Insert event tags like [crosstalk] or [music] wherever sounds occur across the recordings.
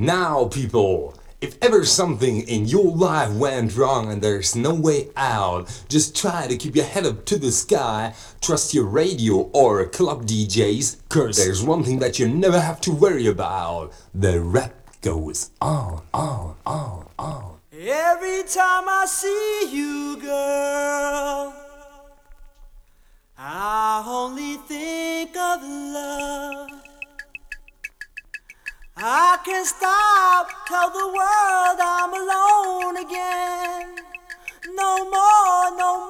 Now, people, if ever something in your life went wrong and there's no way out, just try to keep your head up to the sky, trust your radio or club DJs, cause there's one thing that you never have to worry about. The rap goes on, on, on, on. Every time I see you, girl, I only think of love. I can't stop, tell the world I'm alone again. No more, no more,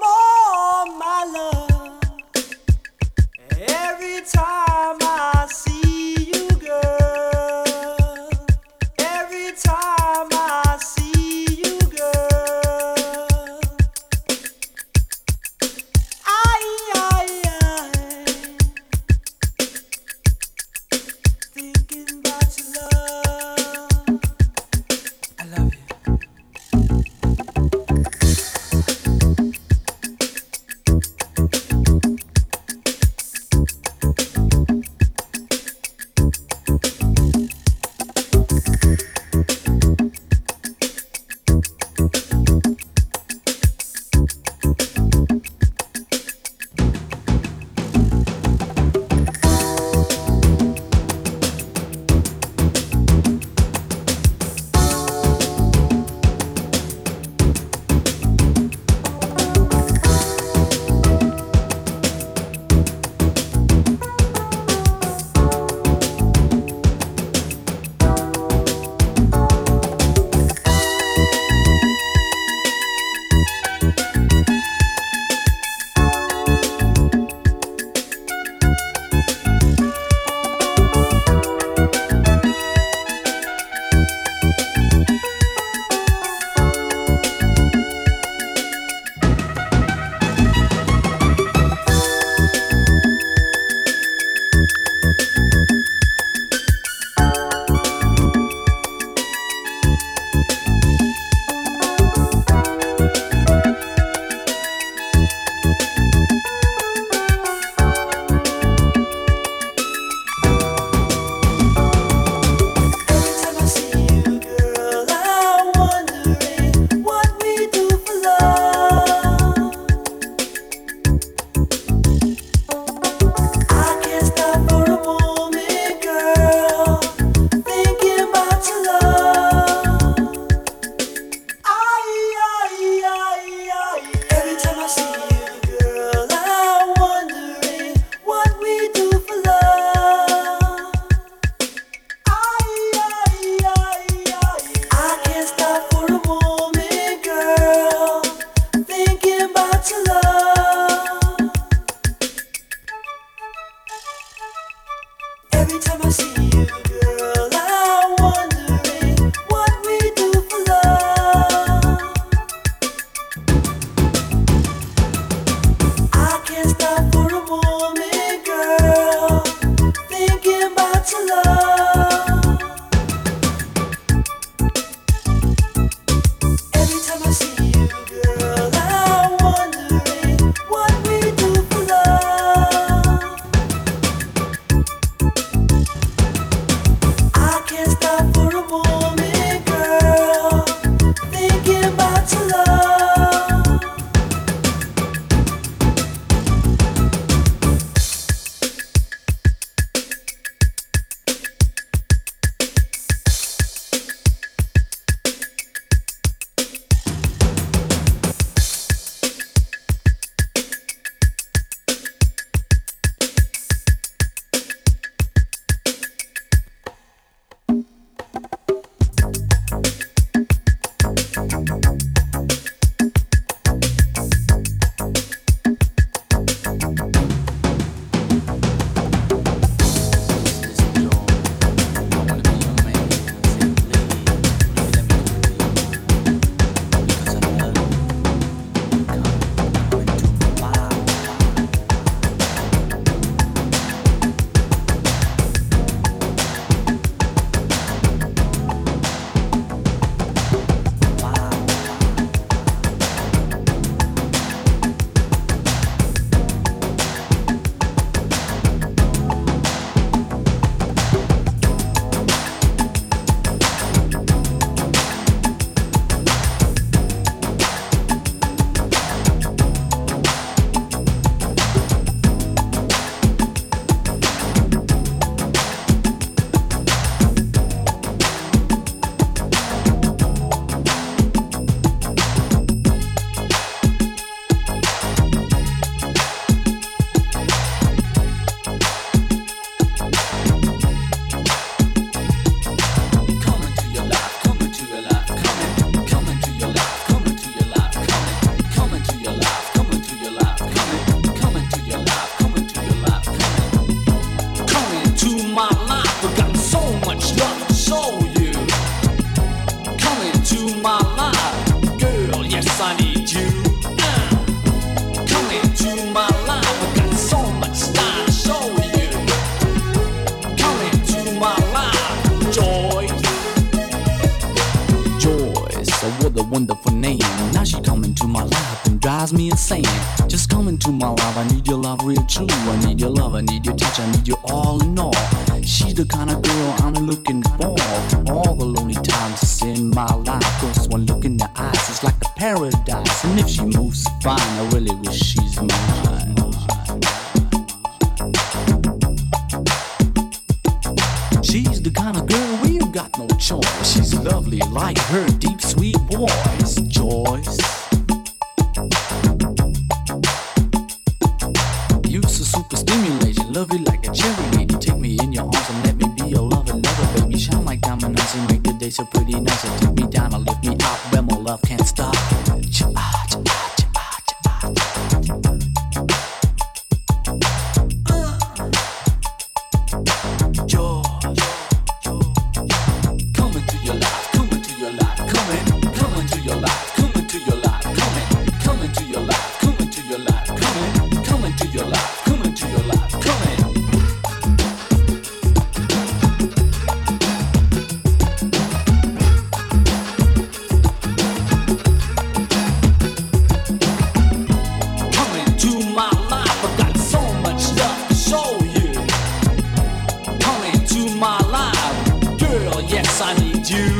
you.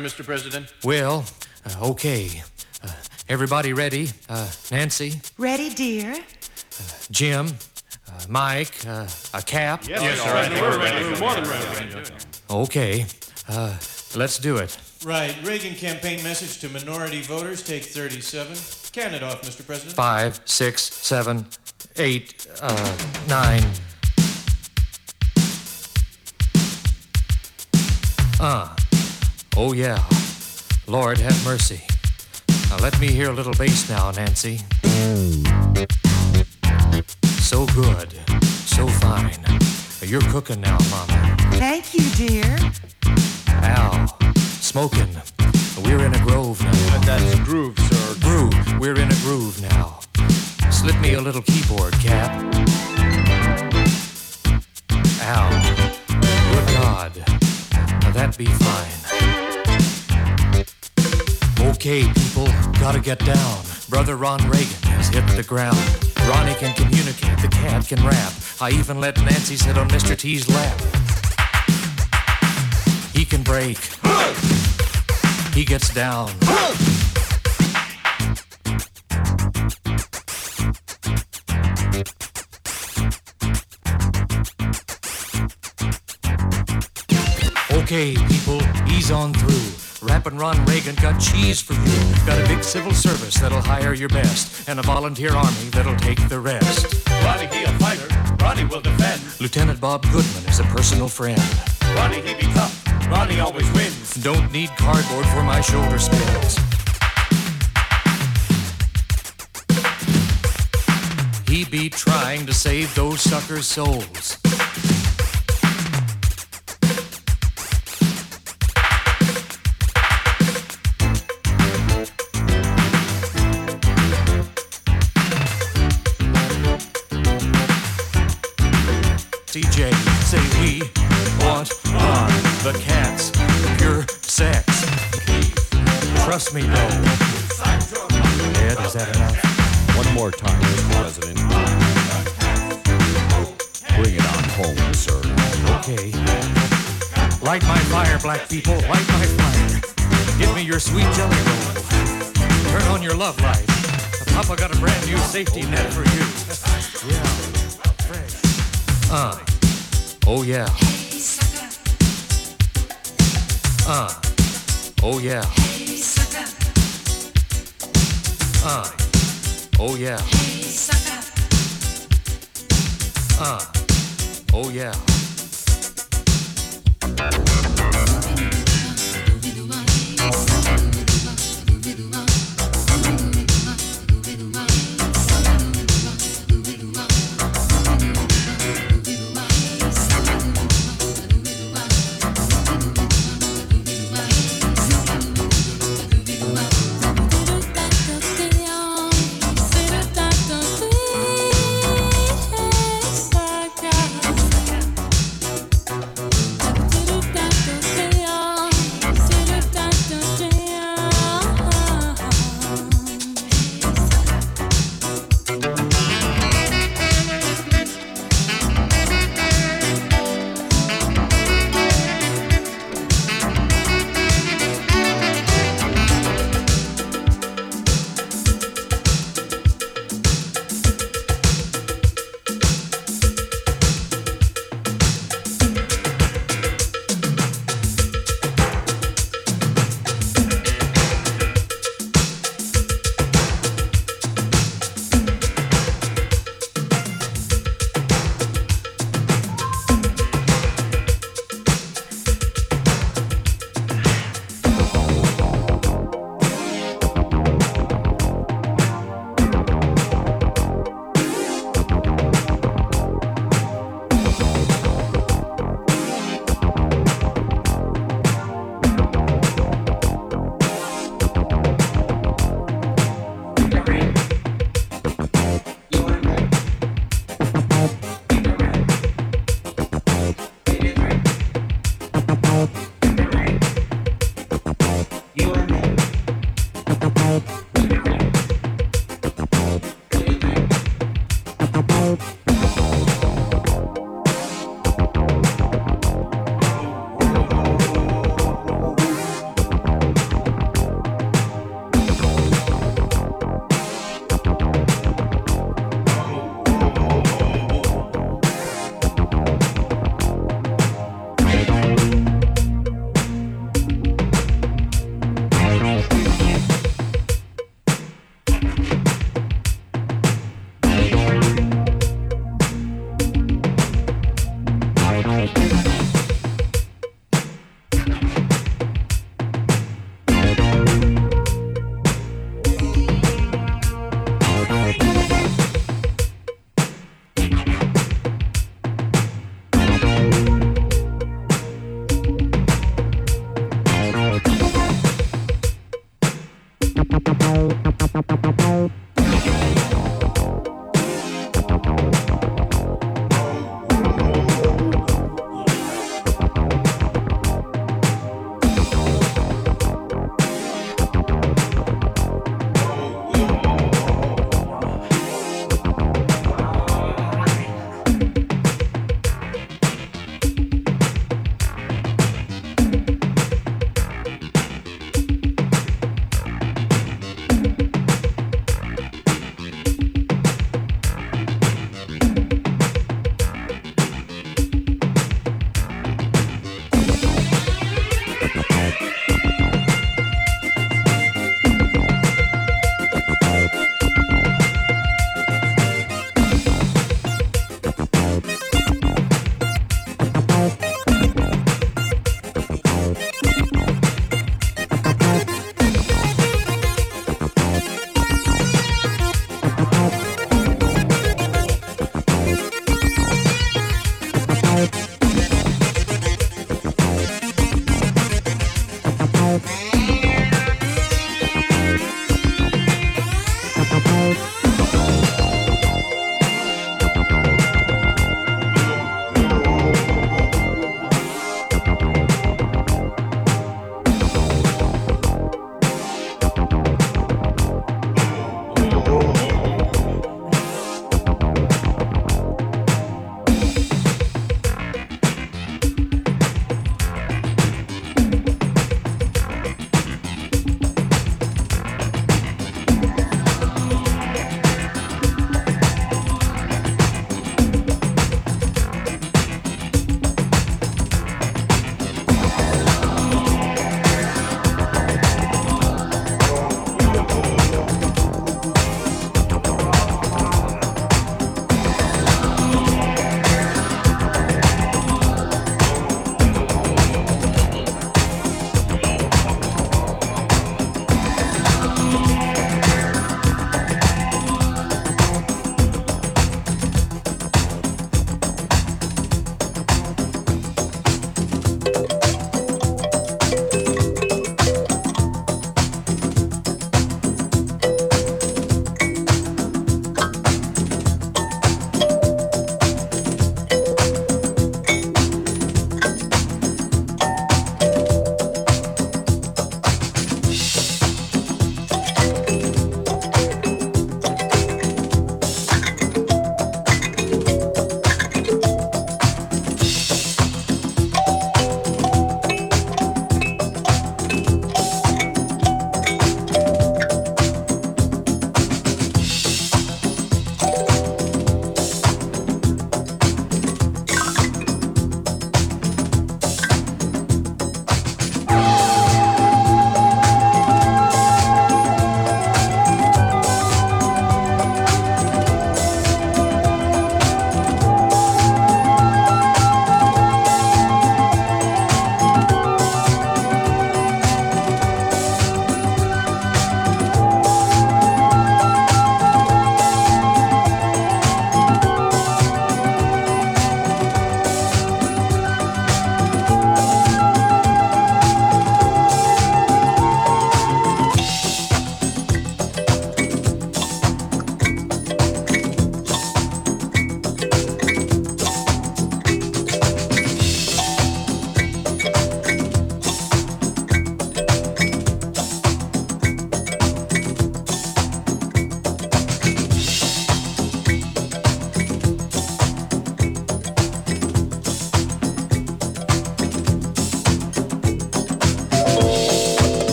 Mr. President? Well, uh, okay. Uh, everybody ready? Uh, Nancy? Ready, dear? Jim? Uh, Mike? Uh, a cap? Yes, yes sir. Right. We're ready. We're more than ready. Okay. Uh, let's do it. Right. Reagan campaign message to minority voters. Take 37. Can it off, Mr. President. Five, six, seven, eight, uh, nine. Little bass now, Nancy. So good. So fine. You're cooking now, I even let Nancy sit on Mr. T's lap. He can break. He gets down. Okay, people, ease on through. Rappin' Ron Reagan got cheese for you. Got a big civil service that'll hire your best, and a volunteer army that'll take the rest. Ronnie, a fighter. Ronnie will defend. Lieutenant Bob Goodman is a personal friend. Ronnie, he be tough. Ronnie always wins. Don't need cardboard for my shoulder spills. He be trying to save those suckers' souls. The cats, pure sex. Trust me, no. Ed, is that enough? One more time, Mr. President. Bring it on home, sir. Okay. Light my fire, black people. Light my fire. Give me your sweet jelly roll. Turn on your love light. Papa got a brand new safety net for you. [laughs] Yeah. Fresh. Uh. Oh yeah. Uh. Oh yeah. Hey sucker. Uh. Oh yeah. Hey sucker. Uh. Oh yeah.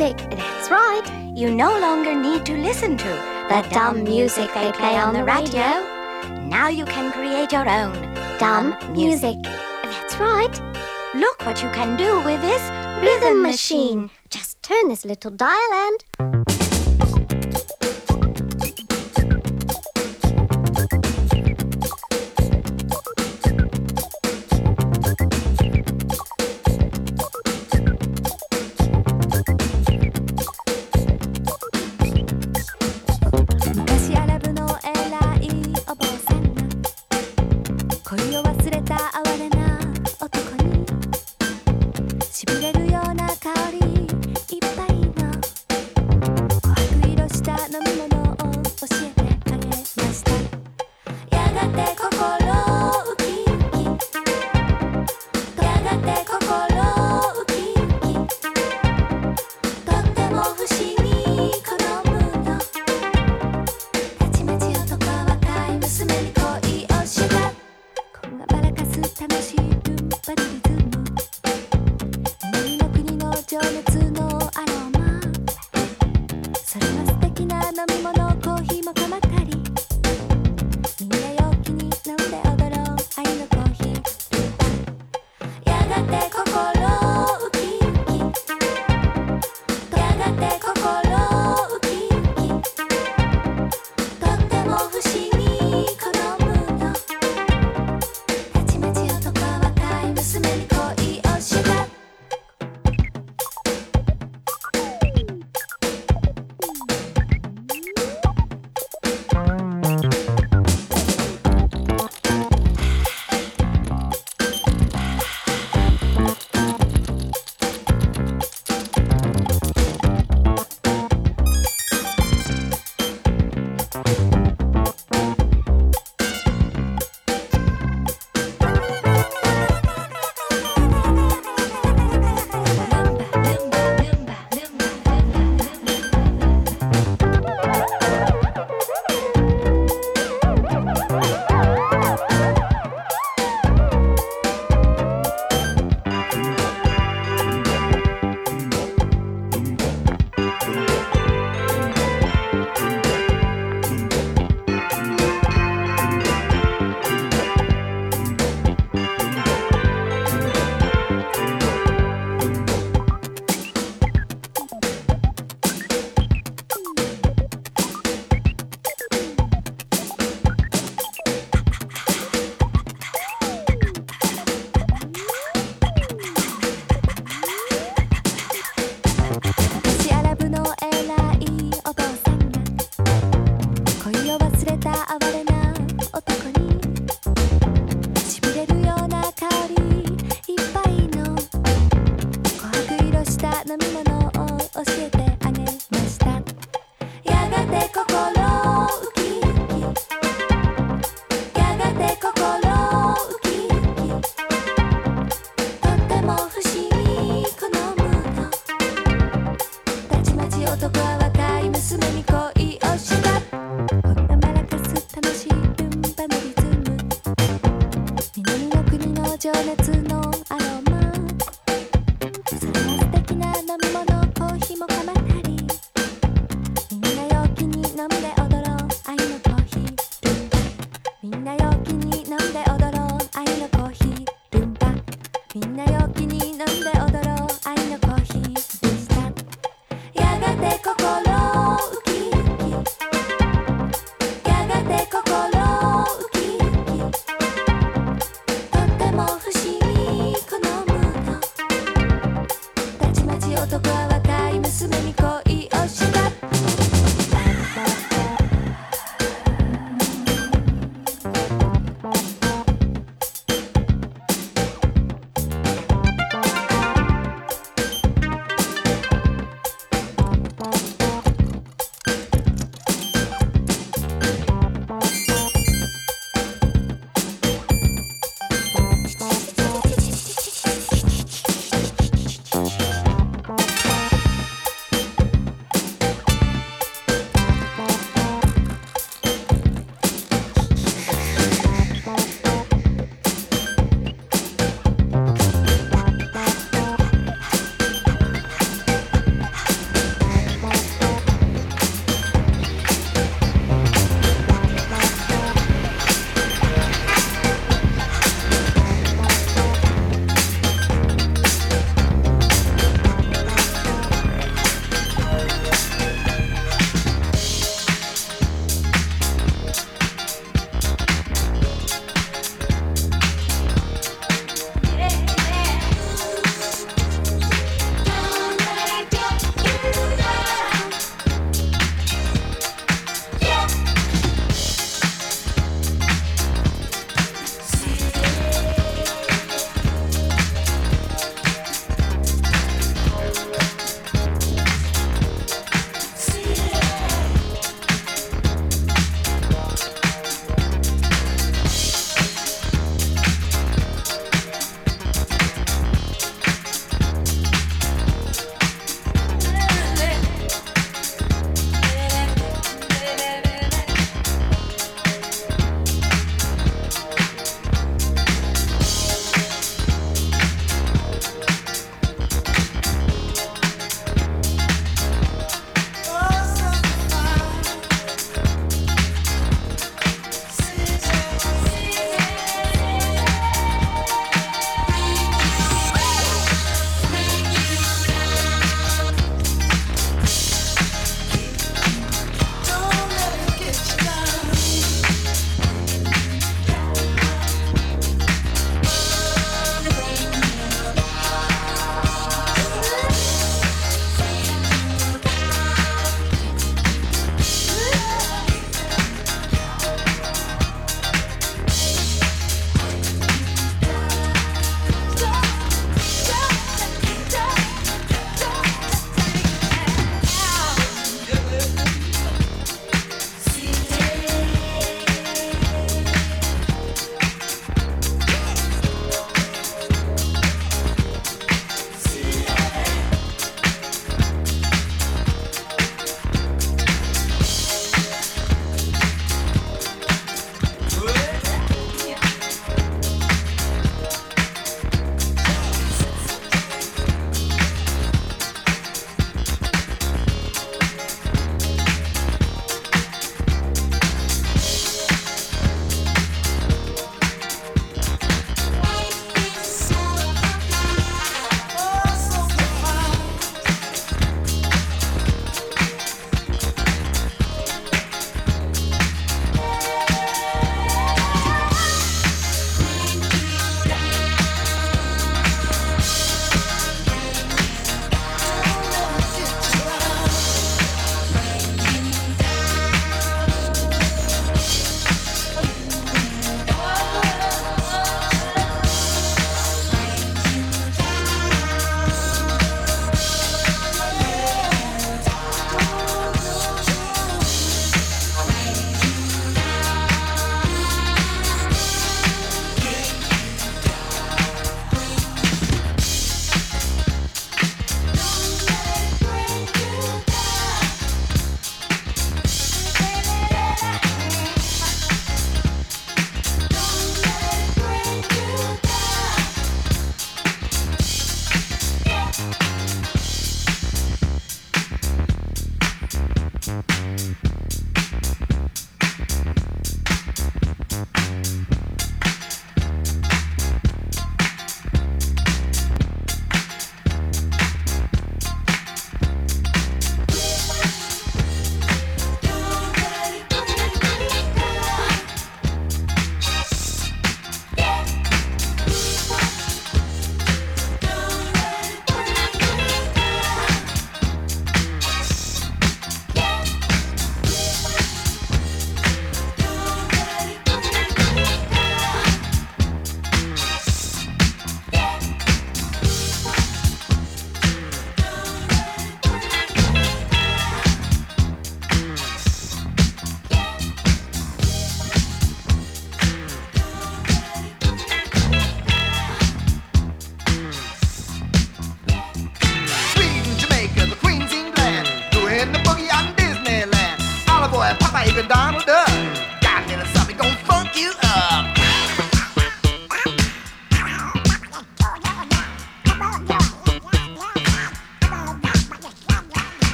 Music. That's right. You no longer need to listen to the dumb music they play on the radio. Now you can create your own dumb music. That's right. Look what you can do with this rhythm machine. Just turn this little dial and.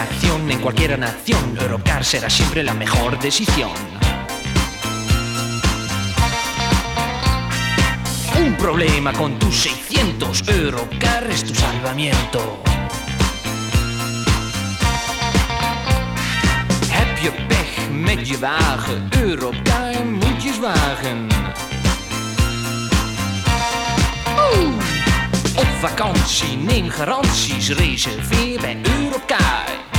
Acción en cualquier nación, Europcar será siempre la mejor decisión. Un problema con tus 600, Europcar es tu salvamiento. Heb je pech met je wagen, Europcar moet je. Op vakantie, neem garanties, reserveer bij Europcar.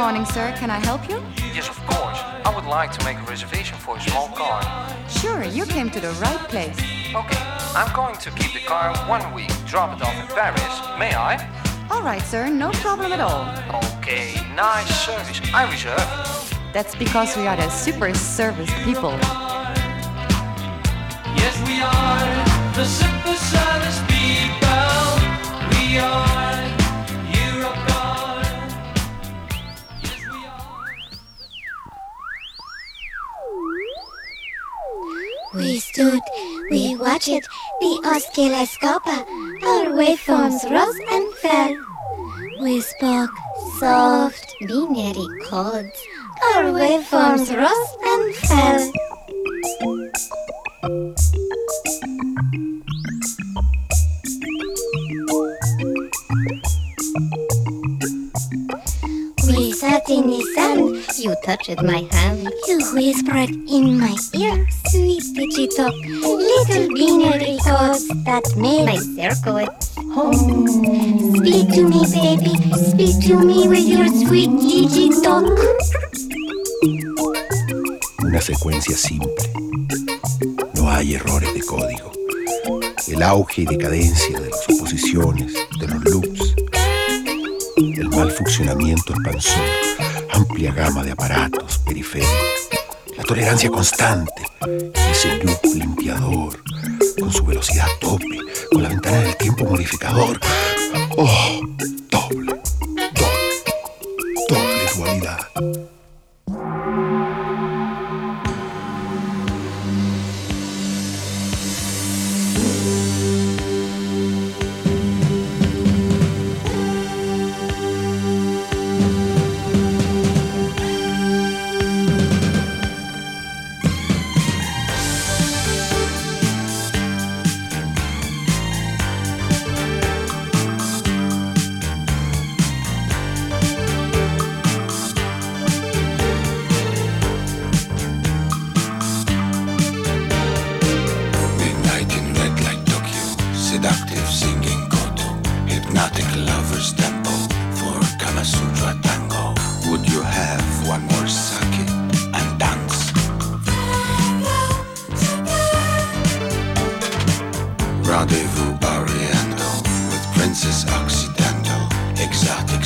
Morning, sir. Can I help you? Yes, of course. I would like to make a reservation for a small car. Sure, you came to the right place. Okay, I'm going to keep the car one week, drop it off in Paris. May I? All right, sir, no problem at all. Okay, nice service. I reserve. That's because we are the super service people. Yes, we are the super service people. We are stood, we watched the oscilloscope, our waveforms rose and fell. We spoke soft binary codes, our waveforms rose and fell. We sat in the sand, you touched my hand, you whispered in my ear, sweet digital, little binary codes that made my circle home. Speak to me, baby, speak to me with your sweet digital. Una secuencia simple. No hay errores de código. El auge y decadencia de las oposiciones, de los loops normal funcionamiento expansó amplia gama de aparatos periféricos, la tolerancia constante, ese loop limpiador, con su velocidad tope, con la ventana del tiempo modificador. ¡Oh! Doble, doble, doble dualidad. senses occidental, exotic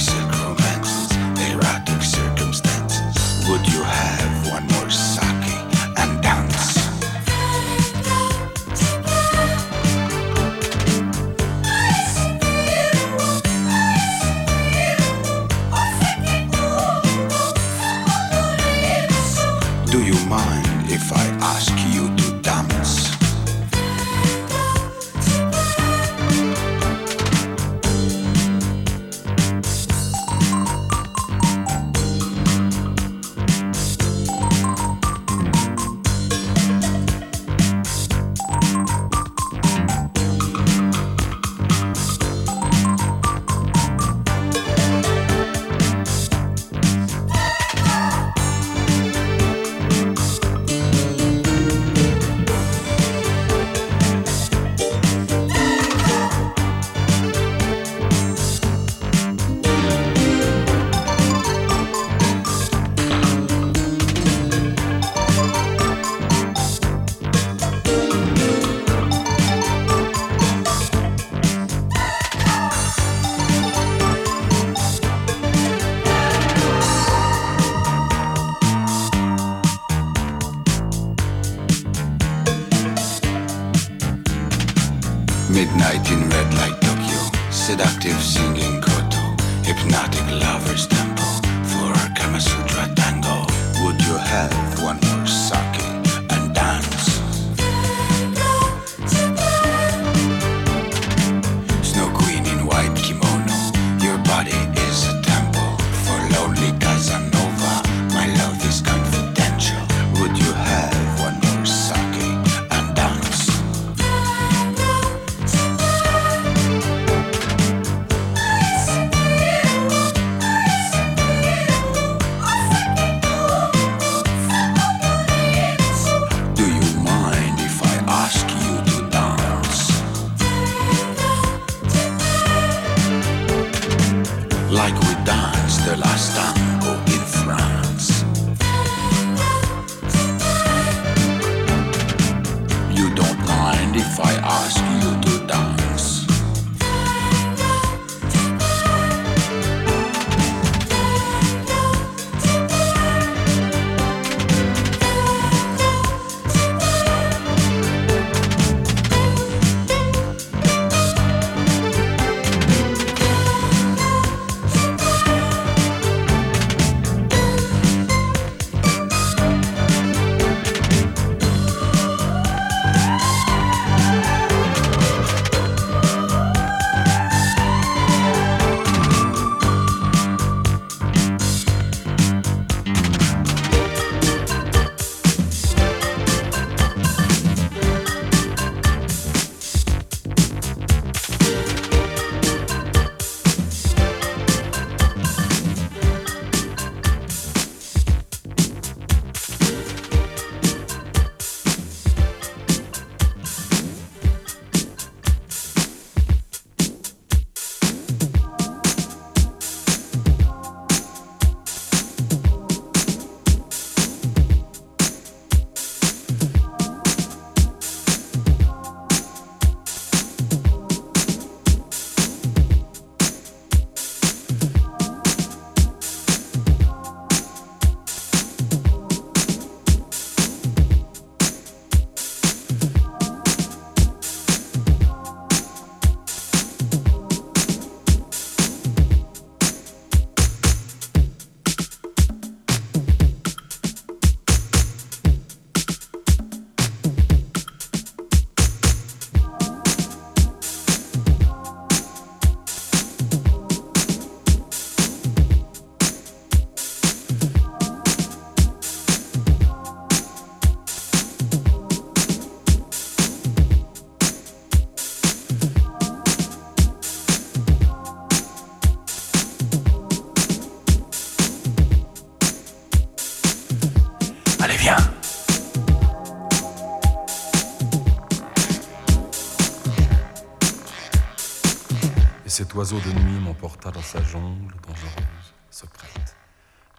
oiseau de nuit m'emporta dans sa jungle dangereuse, secrète,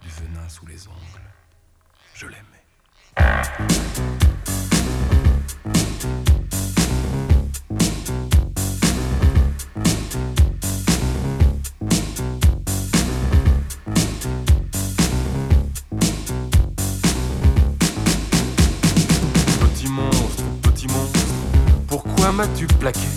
du venin sous les ongles. Je l'aimais. m'as-tu plaqué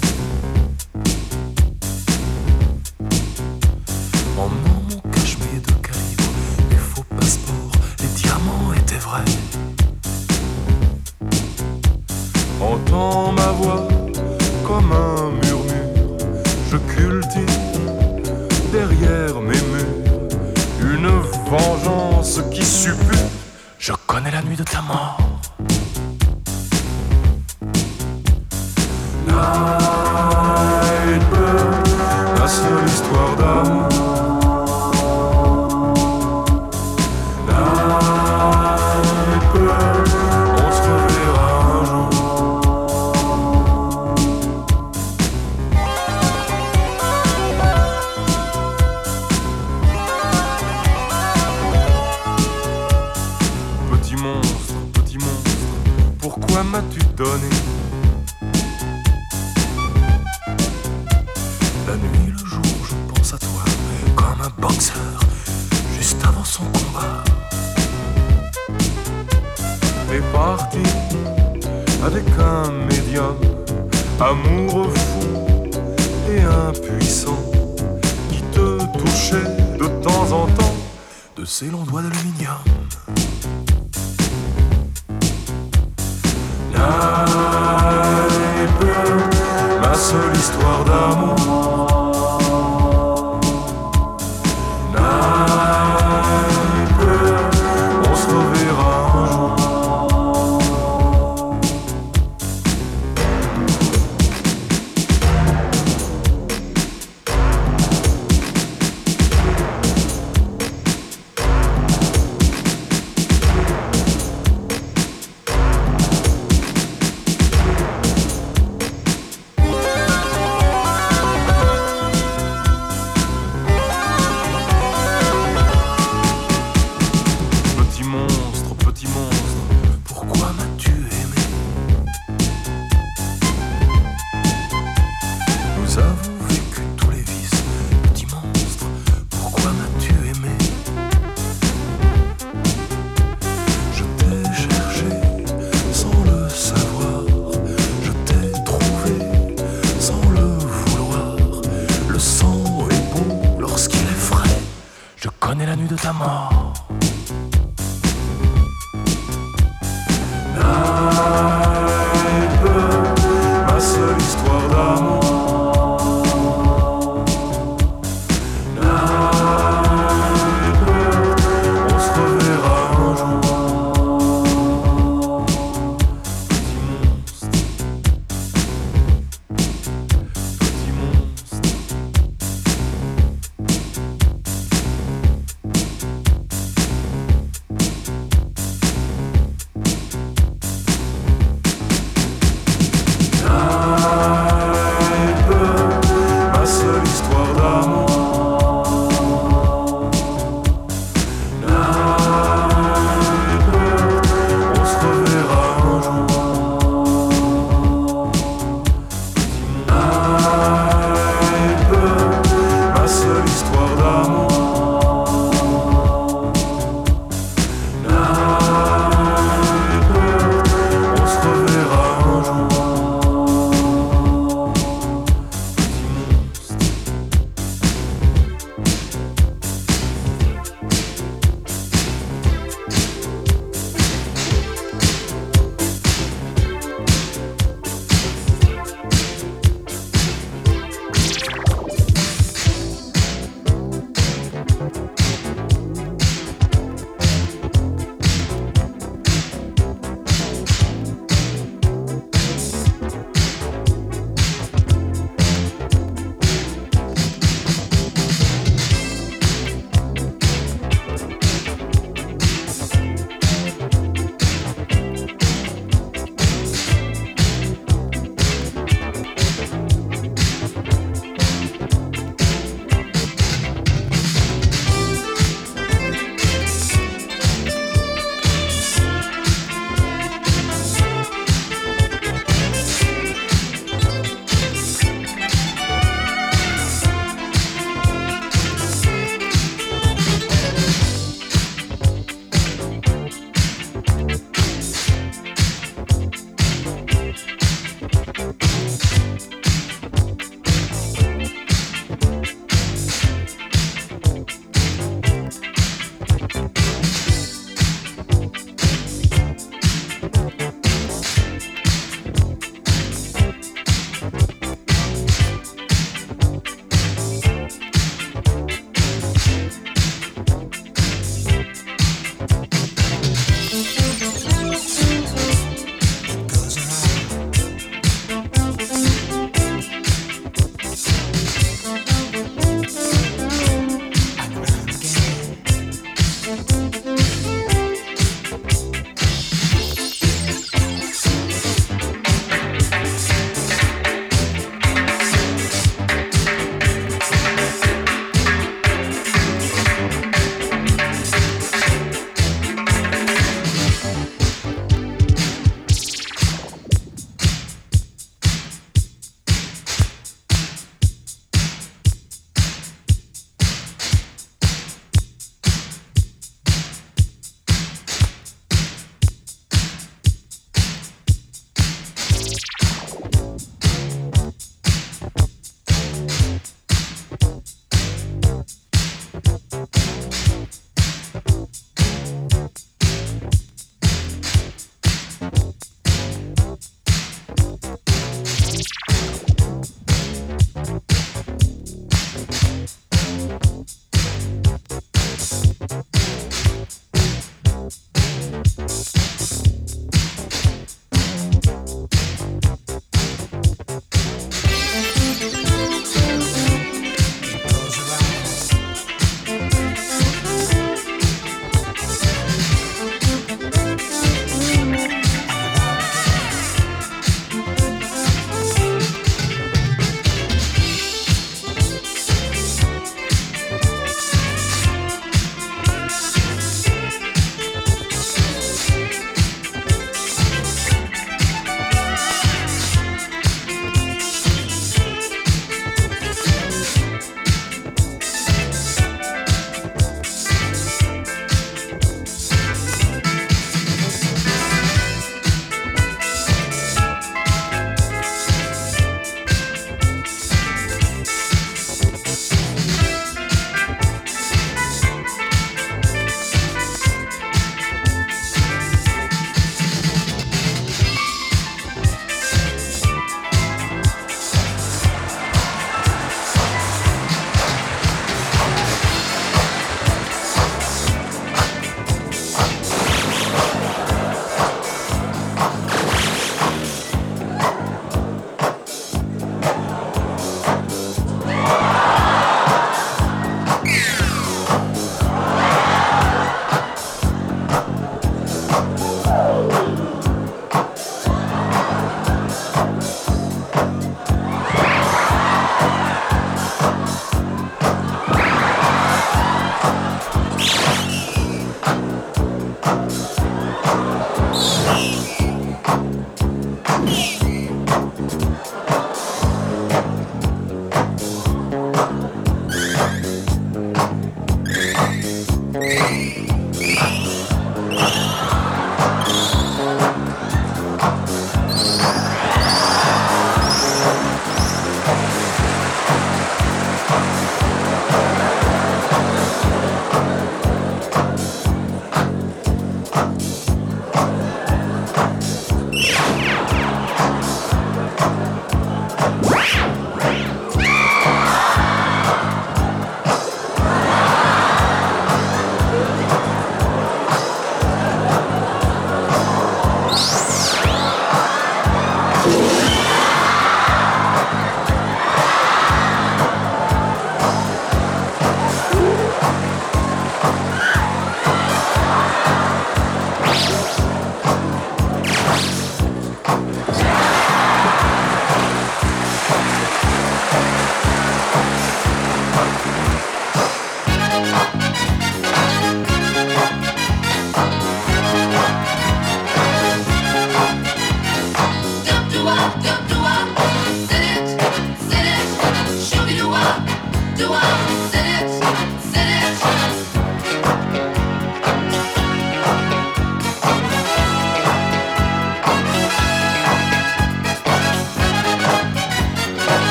do I sit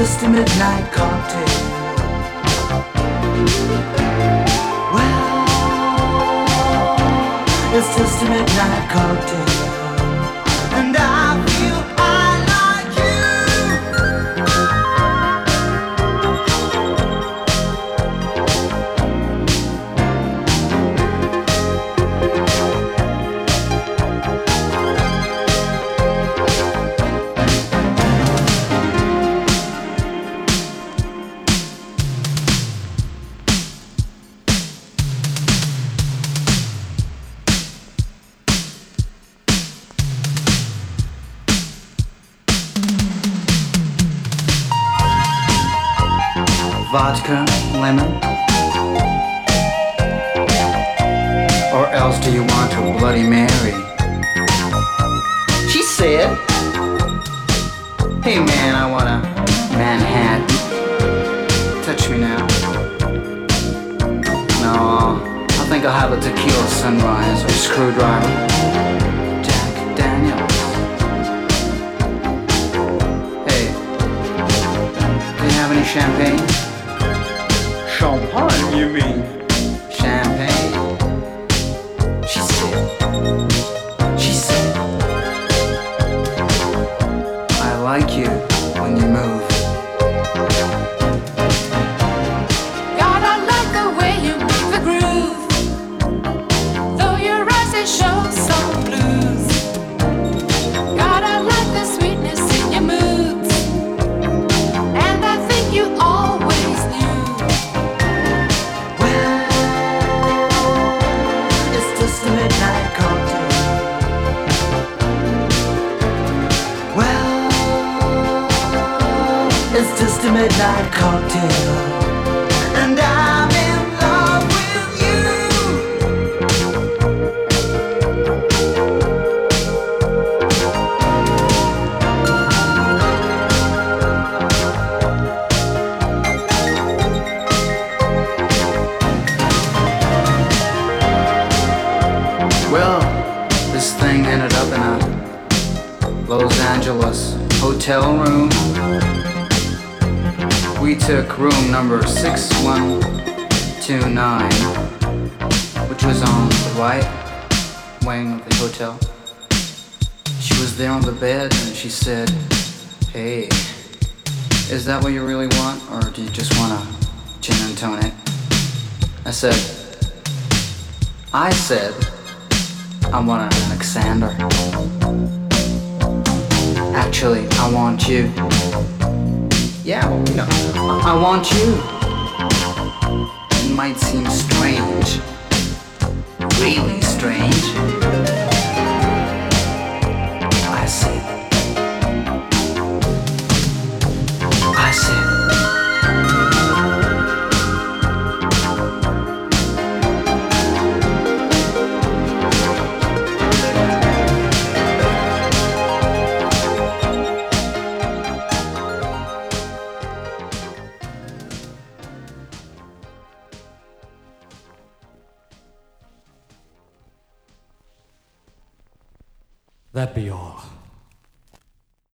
just a midnight cocktail. Well, it's just a midnight cocktail.